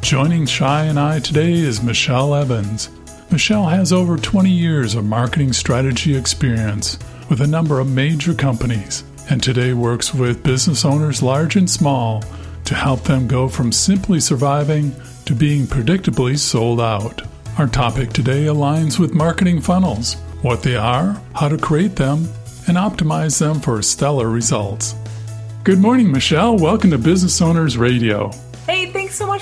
Joining Shai and I today is Michelle Evans. Michelle has over 20 years of marketing strategy experience with a number of major companies and today works with business owners large and small to help them go from simply surviving to being predictably sold out. Our topic today aligns with marketing funnels what they are, how to create them, and optimize them for stellar results. Good morning, Michelle. Welcome to Business Owners Radio.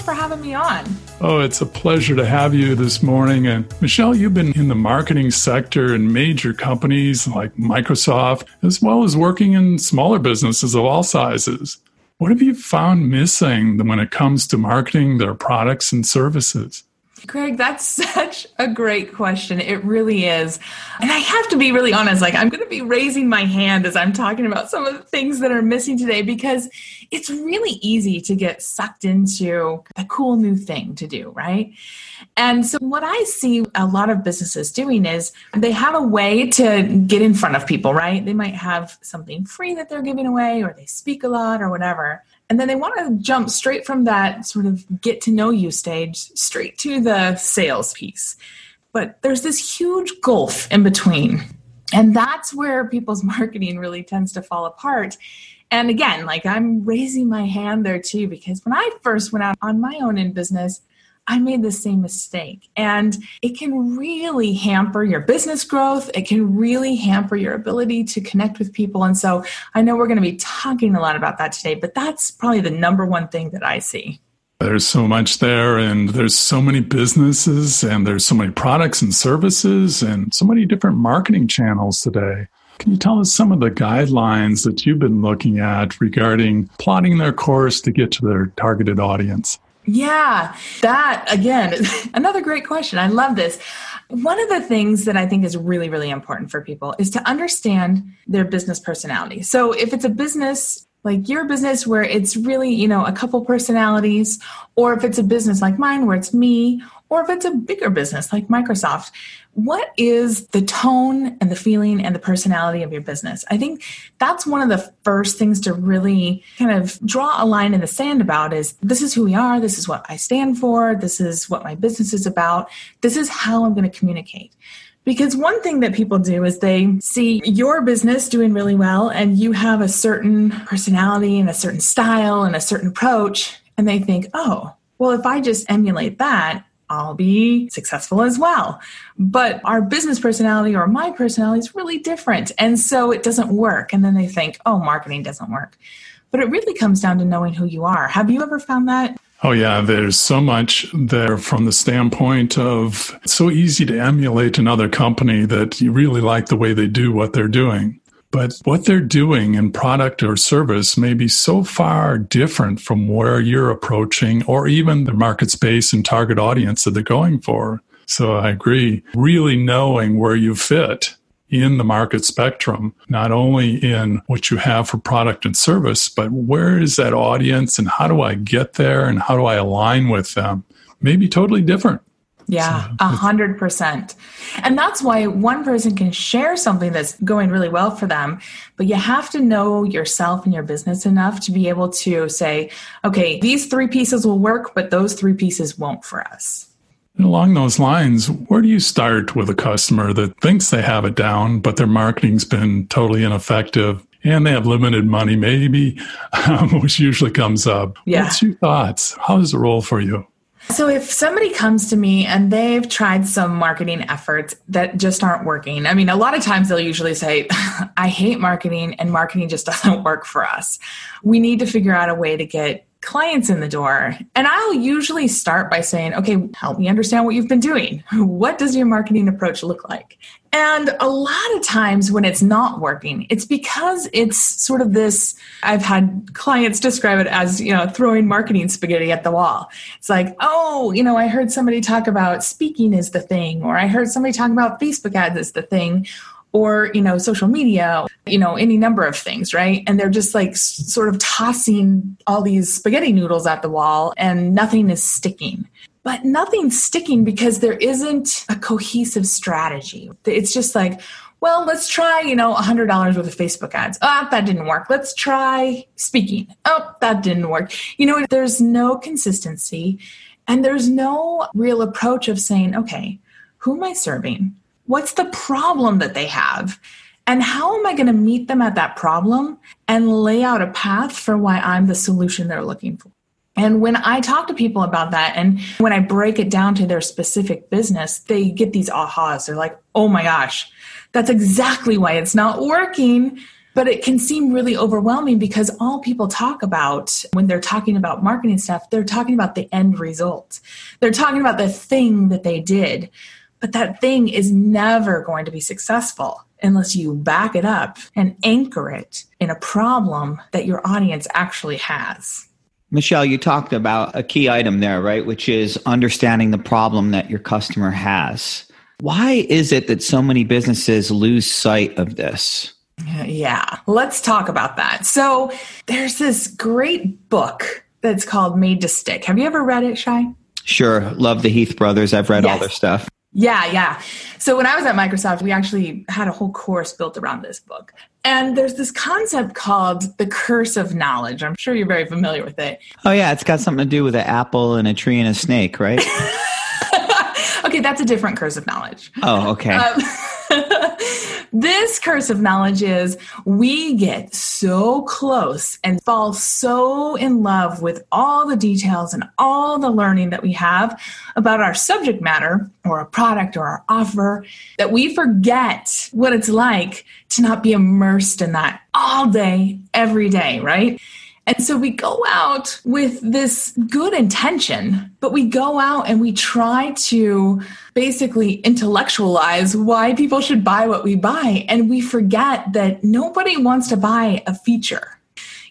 For having me on. Oh, it's a pleasure to have you this morning. And Michelle, you've been in the marketing sector in major companies like Microsoft, as well as working in smaller businesses of all sizes. What have you found missing when it comes to marketing their products and services? Craig, that's such a great question. It really is. And I have to be really honest, like I'm going to be raising my hand as I'm talking about some of the things that are missing today because it's really easy to get sucked into a cool new thing to do, right? And so what I see a lot of businesses doing is they have a way to get in front of people, right? They might have something free that they're giving away or they speak a lot or whatever. And then they want to jump straight from that sort of get to know you stage straight to the sales piece. But there's this huge gulf in between. And that's where people's marketing really tends to fall apart. And again, like I'm raising my hand there too, because when I first went out on my own in business, I made the same mistake. And it can really hamper your business growth. It can really hamper your ability to connect with people. And so I know we're going to be talking a lot about that today, but that's probably the number one thing that I see. There's so much there, and there's so many businesses, and there's so many products and services, and so many different marketing channels today. Can you tell us some of the guidelines that you've been looking at regarding plotting their course to get to their targeted audience? Yeah, that again, another great question. I love this. One of the things that I think is really, really important for people is to understand their business personality. So if it's a business like your business where it's really, you know, a couple personalities, or if it's a business like mine where it's me, or if it's a bigger business like Microsoft, what is the tone and the feeling and the personality of your business? I think that's one of the first things to really kind of draw a line in the sand about is this is who we are, this is what I stand for, this is what my business is about, this is how I'm going to communicate. Because one thing that people do is they see your business doing really well and you have a certain personality and a certain style and a certain approach, and they think, oh, well, if I just emulate that, I'll be successful as well. But our business personality or my personality is really different. And so it doesn't work. And then they think, oh, marketing doesn't work. But it really comes down to knowing who you are. Have you ever found that? Oh, yeah, there's so much there from the standpoint of it's so easy to emulate another company that you really like the way they do what they're doing. But what they're doing in product or service may be so far different from where you're approaching or even the market space and target audience that they're going for. So I agree. Really knowing where you fit in the market spectrum, not only in what you have for product and service, but where is that audience and how do I get there and how do I align with them? Maybe totally different. Yeah, a hundred percent. And that's why one person can share something that's going really well for them, but you have to know yourself and your business enough to be able to say, okay, these three pieces will work, but those three pieces won't for us. And along those lines, where do you start with a customer that thinks they have it down, but their marketing's been totally ineffective and they have limited money, maybe, um, which usually comes up? Yeah. What's your thoughts? How does it roll for you? So, if somebody comes to me and they've tried some marketing efforts that just aren't working, I mean, a lot of times they'll usually say, I hate marketing and marketing just doesn't work for us. We need to figure out a way to get clients in the door. And I'll usually start by saying, okay, help me understand what you've been doing. What does your marketing approach look like? And a lot of times when it's not working, it's because it's sort of this. I've had clients describe it as, you know, throwing marketing spaghetti at the wall. It's like, oh, you know, I heard somebody talk about speaking is the thing, or I heard somebody talk about Facebook ads is the thing, or you know social media you know any number of things right? And they're just like sort of tossing all these spaghetti noodles at the wall and nothing is sticking. But nothing's sticking because there isn't a cohesive strategy. It's just like well let's try you know $100 worth of facebook ads. Oh that didn't work. Let's try speaking. Oh that didn't work. You know there's no consistency and there's no real approach of saying okay who am i serving What's the problem that they have? And how am I going to meet them at that problem and lay out a path for why I'm the solution they're looking for? And when I talk to people about that and when I break it down to their specific business, they get these ahas. They're like, oh my gosh, that's exactly why it's not working. But it can seem really overwhelming because all people talk about when they're talking about marketing stuff, they're talking about the end result. They're talking about the thing that they did. But that thing is never going to be successful unless you back it up and anchor it in a problem that your audience actually has. Michelle, you talked about a key item there, right? Which is understanding the problem that your customer has. Why is it that so many businesses lose sight of this? Yeah, let's talk about that. So, there's this great book that's called Made to Stick. Have you ever read it, Shai? Sure. Love the Heath brothers. I've read yes. all their stuff. Yeah, yeah. So when I was at Microsoft, we actually had a whole course built around this book. And there's this concept called the curse of knowledge. I'm sure you're very familiar with it. Oh, yeah. It's got something to do with an apple and a tree and a snake, right? okay, that's a different curse of knowledge. Oh, okay. Um, this curse of knowledge is we get so close and fall so in love with all the details and all the learning that we have about our subject matter or a product or our offer that we forget what it's like to not be immersed in that all day, every day, right? And so we go out with this good intention, but we go out and we try to basically intellectualize why people should buy what we buy. And we forget that nobody wants to buy a feature.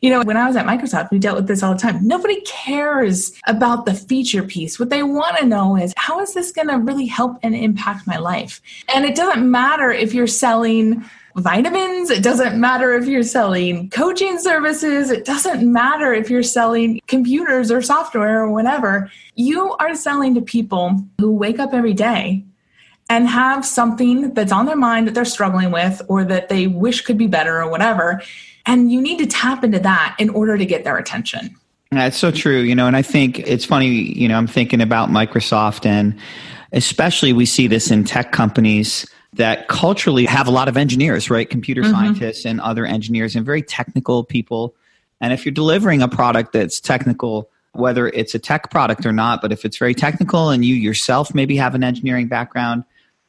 You know, when I was at Microsoft, we dealt with this all the time. Nobody cares about the feature piece. What they want to know is how is this going to really help and impact my life? And it doesn't matter if you're selling vitamins. It doesn't matter if you're selling coaching services. It doesn't matter if you're selling computers or software or whatever. You are selling to people who wake up every day and have something that's on their mind that they're struggling with or that they wish could be better or whatever. And you need to tap into that in order to get their attention. That's so true. You know, and I think it's funny, you know, I'm thinking about Microsoft and especially we see this in tech companies that culturally have a lot of engineers, right? Computer mm-hmm. scientists and other engineers and very technical people. And if you're delivering a product that's technical, whether it's a tech product or not, but if it's very technical and you yourself maybe have an engineering background,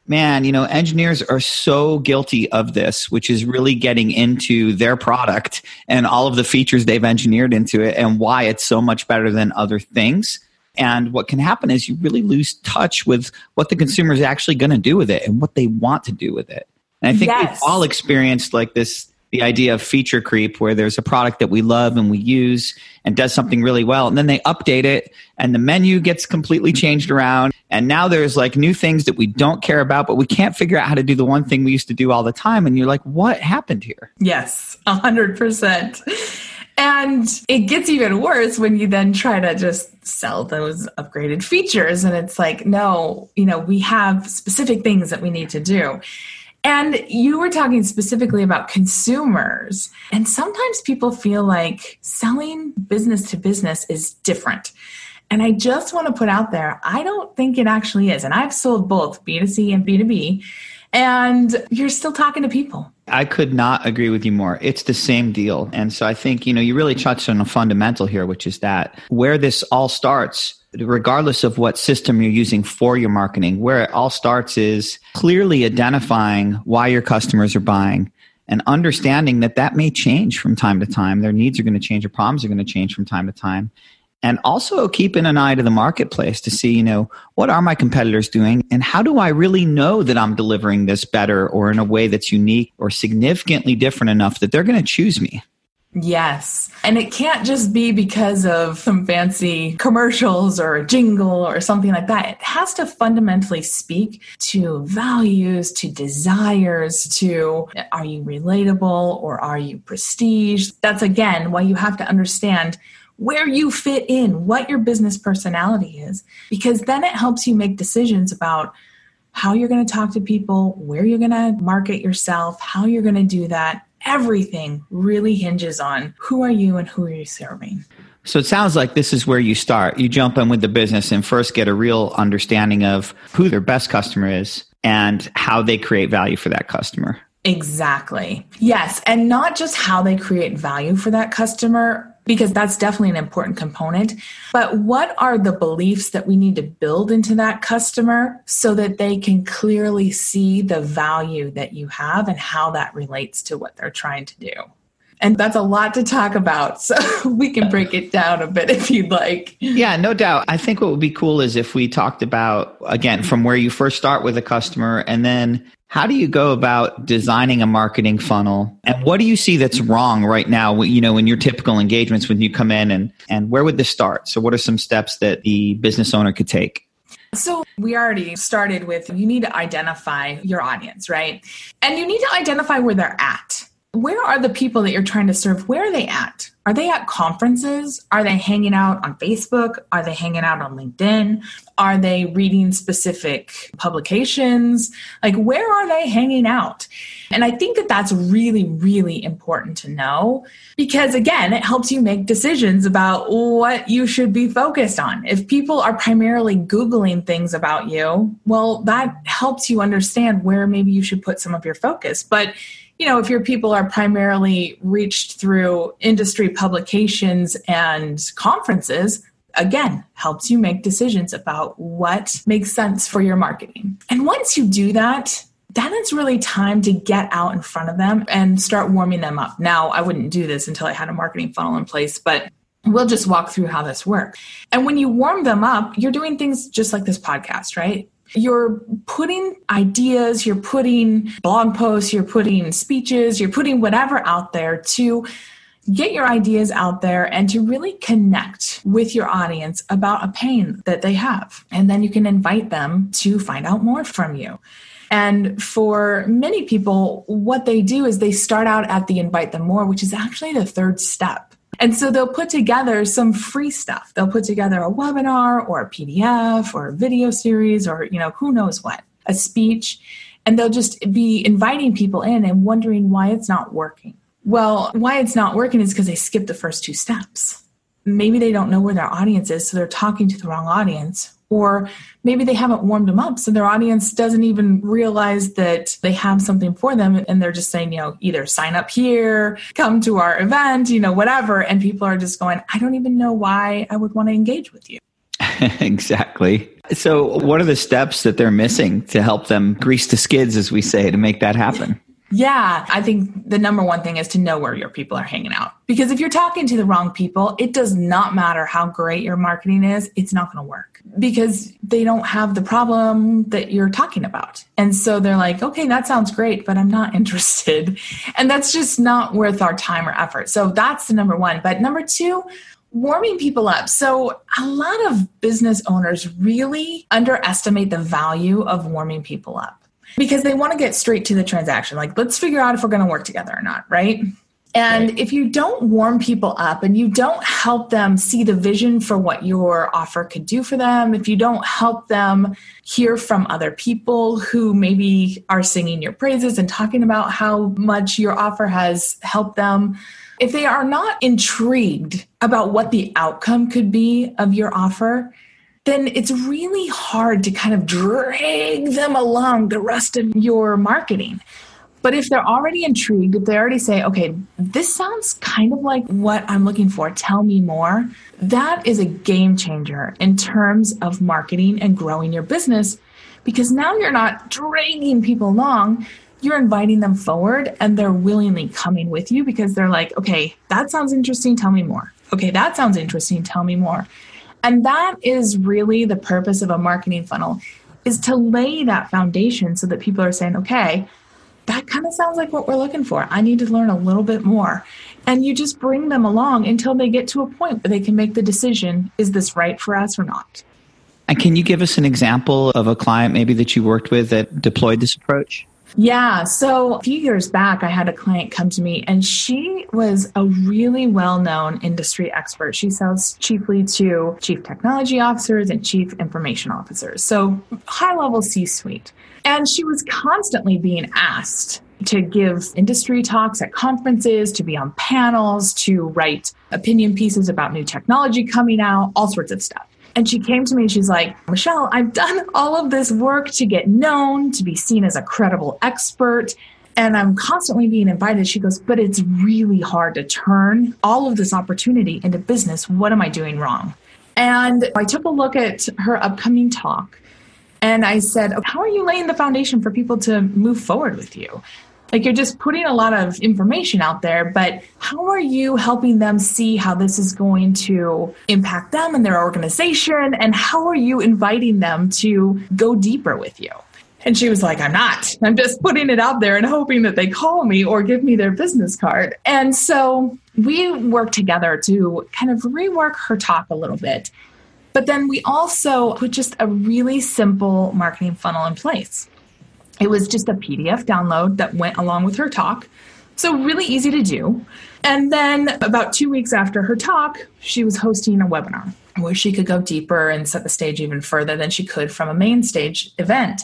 man, you know, engineers are so guilty of this, which is really getting into their product and all of the features they've engineered into it and why it's so much better than other things. And what can happen is you really lose touch with what the consumer is actually going to do with it and what they want to do with it. And I think yes. we've all experienced like this the idea of feature creep where there's a product that we love and we use and does something really well and then they update it and the menu gets completely changed around and now there's like new things that we don't care about but we can't figure out how to do the one thing we used to do all the time and you're like what happened here yes 100% and it gets even worse when you then try to just sell those upgraded features. And it's like, no, you know, we have specific things that we need to do. And you were talking specifically about consumers. And sometimes people feel like selling business to business is different. And I just want to put out there, I don't think it actually is. And I've sold both B2C and B2B and you're still talking to people. I could not agree with you more. It's the same deal. And so I think, you know, you really touched on a fundamental here, which is that where this all starts, regardless of what system you're using for your marketing, where it all starts is clearly identifying why your customers are buying and understanding that that may change from time to time. Their needs are going to change, their problems are going to change from time to time. And also keeping an eye to the marketplace to see, you know, what are my competitors doing and how do I really know that I'm delivering this better or in a way that's unique or significantly different enough that they're going to choose me? Yes. And it can't just be because of some fancy commercials or a jingle or something like that. It has to fundamentally speak to values, to desires, to are you relatable or are you prestige? That's again why you have to understand where you fit in, what your business personality is, because then it helps you make decisions about how you're going to talk to people, where you're going to market yourself, how you're going to do that, everything really hinges on who are you and who are you serving. So it sounds like this is where you start. You jump in with the business and first get a real understanding of who their best customer is and how they create value for that customer. Exactly. Yes. And not just how they create value for that customer, because that's definitely an important component. But what are the beliefs that we need to build into that customer so that they can clearly see the value that you have and how that relates to what they're trying to do? And that's a lot to talk about. So we can break it down a bit if you'd like. Yeah, no doubt. I think what would be cool is if we talked about, again, from where you first start with a customer and then how do you go about designing a marketing funnel? And what do you see that's wrong right now, you know, in your typical engagements when you come in and, and where would this start? So what are some steps that the business owner could take? So, we already started with you need to identify your audience, right? And you need to identify where they're at. Where are the people that you're trying to serve? Where are they at? Are they at conferences? Are they hanging out on Facebook? Are they hanging out on LinkedIn? Are they reading specific publications? Like, where are they hanging out? And I think that that's really, really important to know because, again, it helps you make decisions about what you should be focused on. If people are primarily Googling things about you, well, that helps you understand where maybe you should put some of your focus. But you know, if your people are primarily reached through industry publications and conferences, again, helps you make decisions about what makes sense for your marketing. And once you do that, then it's really time to get out in front of them and start warming them up. Now, I wouldn't do this until I had a marketing funnel in place, but we'll just walk through how this works. And when you warm them up, you're doing things just like this podcast, right? You're putting ideas, you're putting blog posts, you're putting speeches, you're putting whatever out there to get your ideas out there and to really connect with your audience about a pain that they have. And then you can invite them to find out more from you. And for many people, what they do is they start out at the invite them more, which is actually the third step. And so they'll put together some free stuff. They'll put together a webinar or a PDF or a video series or, you know, who knows what, a speech. And they'll just be inviting people in and wondering why it's not working. Well, why it's not working is because they skipped the first two steps. Maybe they don't know where their audience is, so they're talking to the wrong audience or maybe they haven't warmed them up so their audience doesn't even realize that they have something for them and they're just saying you know either sign up here come to our event you know whatever and people are just going i don't even know why i would want to engage with you. Exactly. So what are the steps that they're missing to help them grease the skids as we say to make that happen yeah, I think the number one thing is to know where your people are hanging out. Because if you're talking to the wrong people, it does not matter how great your marketing is, it's not going to work because they don't have the problem that you're talking about. And so they're like, okay, that sounds great, but I'm not interested. And that's just not worth our time or effort. So that's the number one. But number two, warming people up. So, a lot of business owners really underestimate the value of warming people up because they want to get straight to the transaction. Like, let's figure out if we're going to work together or not, right? And right. if you don't warm people up and you don't help them see the vision for what your offer could do for them, if you don't help them hear from other people who maybe are singing your praises and talking about how much your offer has helped them, if they are not intrigued about what the outcome could be of your offer, then it's really hard to kind of drag them along the rest of your marketing. But if they're already intrigued, if they already say, okay, this sounds kind of like what I'm looking for, tell me more, that is a game changer in terms of marketing and growing your business because now you're not dragging people along. You're inviting them forward and they're willingly coming with you because they're like, okay, that sounds interesting. Tell me more. Okay, that sounds interesting. Tell me more. And that is really the purpose of a marketing funnel is to lay that foundation so that people are saying, okay, that kind of sounds like what we're looking for. I need to learn a little bit more. And you just bring them along until they get to a point where they can make the decision is this right for us or not? And can you give us an example of a client maybe that you worked with that deployed this approach? Yeah. So a few years back, I had a client come to me and she was a really well known industry expert. She sells chiefly to chief technology officers and chief information officers. So high level C suite. And she was constantly being asked to give industry talks at conferences, to be on panels, to write opinion pieces about new technology coming out, all sorts of stuff. And she came to me and she's like, Michelle, I've done all of this work to get known, to be seen as a credible expert. And I'm constantly being invited. She goes, but it's really hard to turn all of this opportunity into business. What am I doing wrong? And I took a look at her upcoming talk and I said, How are you laying the foundation for people to move forward with you? Like you're just putting a lot of information out there, but how are you helping them see how this is going to impact them and their organization? And how are you inviting them to go deeper with you? And she was like, I'm not. I'm just putting it out there and hoping that they call me or give me their business card. And so we worked together to kind of rework her talk a little bit. But then we also put just a really simple marketing funnel in place. It was just a PDF download that went along with her talk. So, really easy to do. And then, about two weeks after her talk, she was hosting a webinar where she could go deeper and set the stage even further than she could from a main stage event.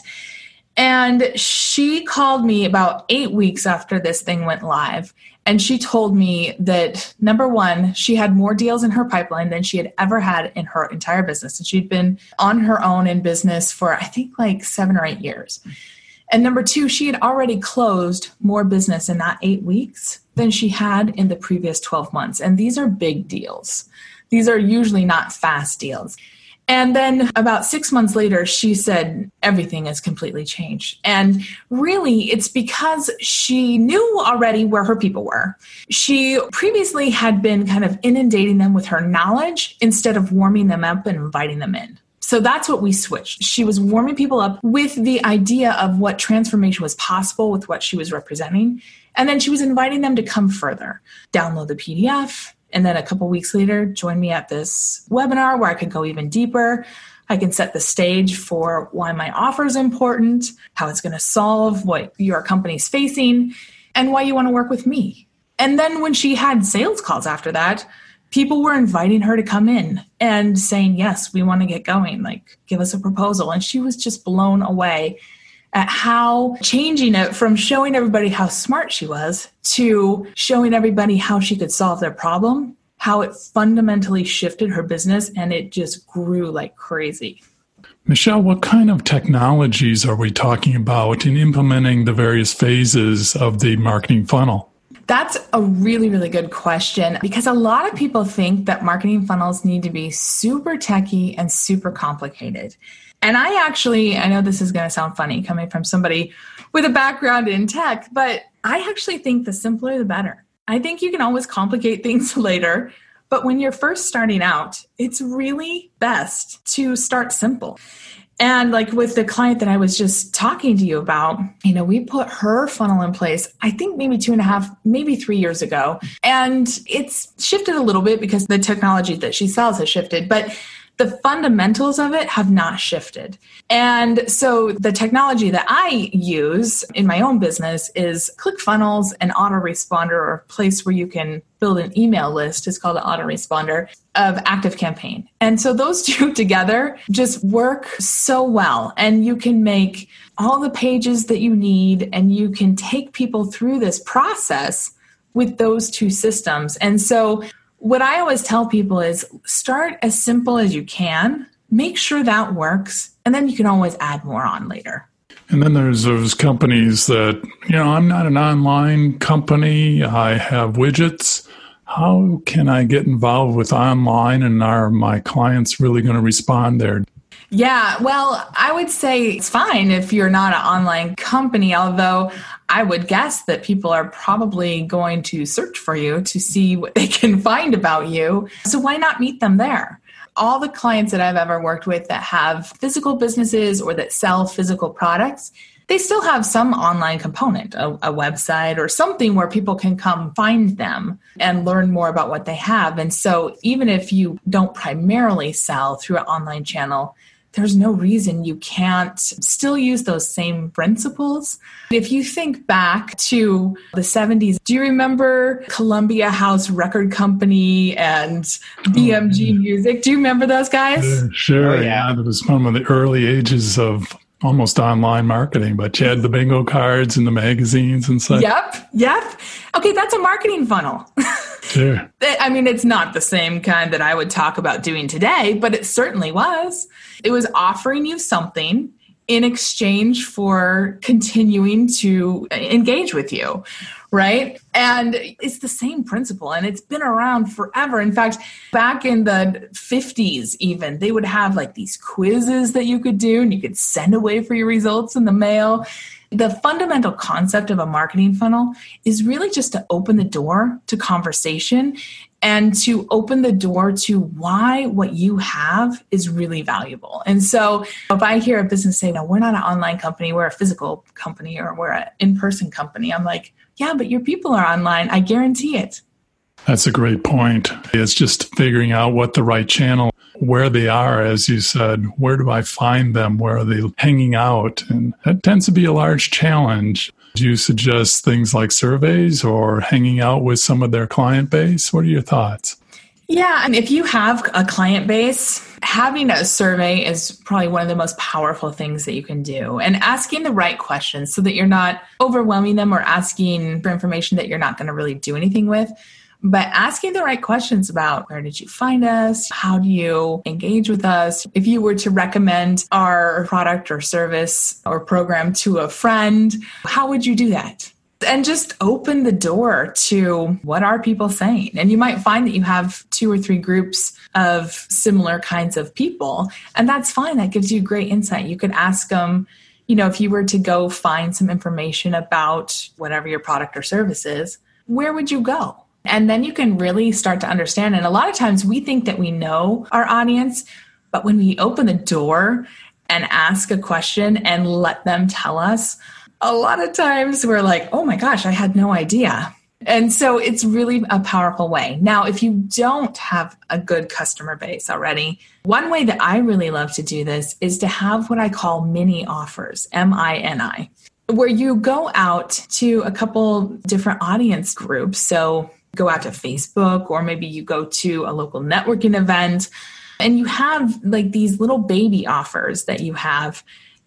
And she called me about eight weeks after this thing went live. And she told me that number one, she had more deals in her pipeline than she had ever had in her entire business. And she'd been on her own in business for, I think, like seven or eight years. And number two, she had already closed more business in that eight weeks than she had in the previous 12 months. And these are big deals. These are usually not fast deals. And then about six months later, she said everything has completely changed. And really, it's because she knew already where her people were. She previously had been kind of inundating them with her knowledge instead of warming them up and inviting them in. So that's what we switched. She was warming people up with the idea of what transformation was possible with what she was representing. And then she was inviting them to come further, download the PDF, and then a couple weeks later, join me at this webinar where I could go even deeper. I can set the stage for why my offer is important, how it's going to solve what your company's facing, and why you want to work with me. And then when she had sales calls after that, people were inviting her to come in and saying, Yes, we want to get going. Like, give us a proposal. And she was just blown away at how changing it from showing everybody how smart she was to showing everybody how she could solve their problem, how it fundamentally shifted her business and it just grew like crazy. Michelle, what kind of technologies are we talking about in implementing the various phases of the marketing funnel? That's a really, really good question because a lot of people think that marketing funnels need to be super techy and super complicated. And I actually, I know this is going to sound funny coming from somebody with a background in tech, but I actually think the simpler the better. I think you can always complicate things later, but when you're first starting out, it's really best to start simple. And like with the client that I was just talking to you about, you know, we put her funnel in place, I think maybe two and a half, maybe three years ago. And it's shifted a little bit because the technology that she sells has shifted. But the fundamentals of it have not shifted. And so the technology that I use in my own business is ClickFunnels and autoresponder or a place where you can build an email list is called an autoresponder of ActiveCampaign. And so those two together just work so well and you can make all the pages that you need and you can take people through this process with those two systems. And so what I always tell people is start as simple as you can, make sure that works, and then you can always add more on later. And then there's those companies that, you know, I'm not an online company, I have widgets. How can I get involved with online and are my clients really going to respond there? Yeah, well, I would say it's fine if you're not an online company, although I would guess that people are probably going to search for you to see what they can find about you. So why not meet them there? All the clients that I've ever worked with that have physical businesses or that sell physical products, they still have some online component, a, a, website or something where people can come find them and learn more about what they have. And so, even if you don't primarily sell through an online channel, there's no reason you can't still use those same principles. If you think back to the 70s, do you remember Columbia House Record Company and BMG oh, Music? Do you remember those guys? Sure, oh, yeah. yeah. That was one of the early ages of almost online marketing, but you had the bingo cards and the magazines and such. Yep, yep. Okay, that's a marketing funnel. Sure. I mean, it's not the same kind that I would talk about doing today, but it certainly was. It was offering you something in exchange for continuing to uh, engage with you, right? And it's the same principle and it's been around forever. In fact, back in the 50s, even, they would have like these quizzes that you could do and you could send away for your results in the mail the fundamental concept of a marketing funnel is really just to open the door to conversation and to open the door to why what you have is really valuable. And so if I hear a business say, no, we're not an online company, we're a physical company or we're an in person company, I'm like, yeah, but your people are online. I guarantee it. That's a great point. It's just figuring out what the right channel where they are, as you said. Where do I find them? Where are they hanging out? And that tends to be a large challenge. Do you suggest things like surveys or hanging out with some of their client base? What are your thoughts? Yeah, and if you have a client base, having a survey is probably one of the most powerful things that you can do. And asking the right questions so that you're not overwhelming them or asking for information that you're not going to really do anything with but asking the right questions about where did you find us? How do you engage with us? If you were to recommend our product or service or program to a friend, how would you do that? and just open the door to what are people saying and you might find that you have two or three groups of similar kinds of people and that's fine that gives you great insight you could ask them you know if you were to go find some information about whatever your product or service is where would you go and then you can really start to understand. And a lot of times we think that we know our audience, but when we open the door and ask a question and let them tell us, a lot of times we're like, oh my gosh, I had no idea. And so it's really a powerful way. Now, if you don't have a good customer base already, one way that I really love to do this is to have what I call mini offers, M I N I, where you go out to a couple different audience groups. So go out to Facebook or maybe you go to a local networking event and you have like these little baby offers that you have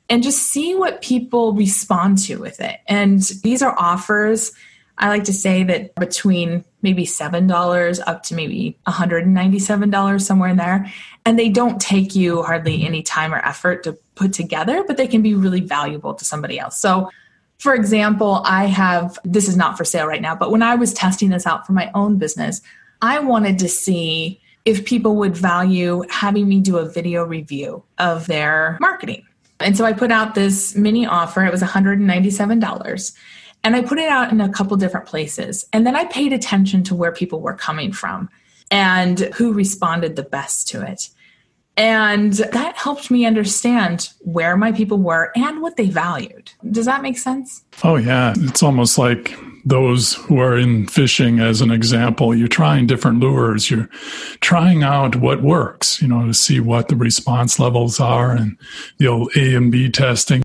and just see what people respond to with it. And these are offers I like to say that between maybe $7 up to maybe $197 somewhere in there. And they don't take you hardly any time or effort to put together, but they can be really valuable to somebody else. So for example, I have this is not for sale right now, but when I was testing this out for my own business, I wanted to see if people would value having me do a video review of their marketing. And so I put out this mini offer. It was $197. And I put it out in a couple different places. And then I paid attention to where people were coming from and who responded the best to it. And that helped me understand where my people were and what they valued. Does that make sense? Oh, yeah. It's almost like those who are in fishing, as an example. You're trying different lures, you're trying out what works, you know, to see what the response levels are and the old A and B testing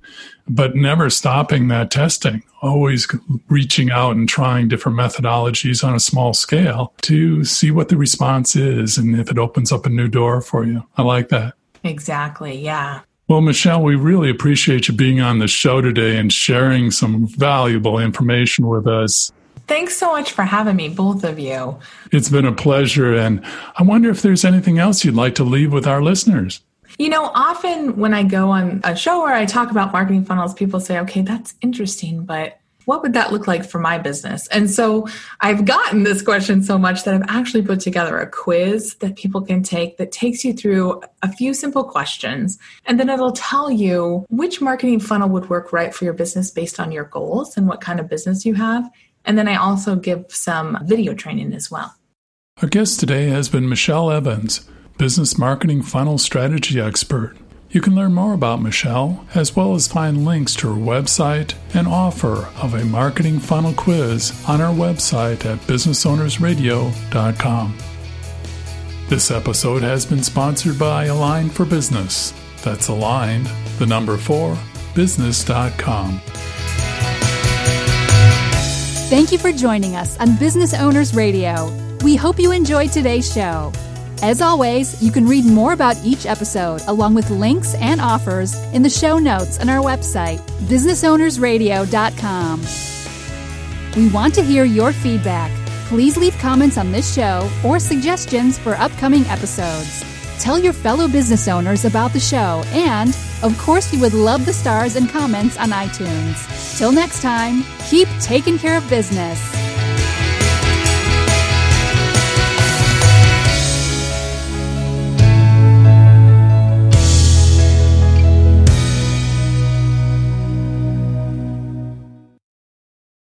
but never stopping that testing, always reaching out and trying different methodologies on a small scale to see what the response is and if it opens up a new door for you. I like that. Exactly. Yeah. Well, Michelle, we really appreciate you being on the show today and sharing some valuable information with us. Thanks so much for having me, both of you. It's been a pleasure. And I wonder if there's anything else you'd like to leave with our listeners. You know, often when I go on a show where I talk about marketing funnels, people say, okay, that's interesting, but what would that look like for my business? And so I've gotten this question so much that I've actually put together a quiz that people can take that takes you through a few simple questions. And then it'll tell you which marketing funnel would work right for your business based on your goals and what kind of business you have. And then I also give some video training as well. Our guest today has been Michelle Evans, business marketing funnel strategy expert. You can learn more about Michelle, as well as find links to her website and offer of a marketing funnel quiz on our website at businessownersradio.com. This episode has been sponsored by Align for Business. That's aligned, the number four, business.com. Thank you for joining us on Business Owners Radio. We hope you enjoyed today's show. As always, you can read more about each episode along with links and offers in the show notes on our website, businessownersradio.com. We want to hear your feedback. Please leave comments on this show or suggestions for upcoming episodes. Tell your fellow business owners about the show, and, of course, we would love the stars and comments on iTunes. Till next time, keep taking care of business.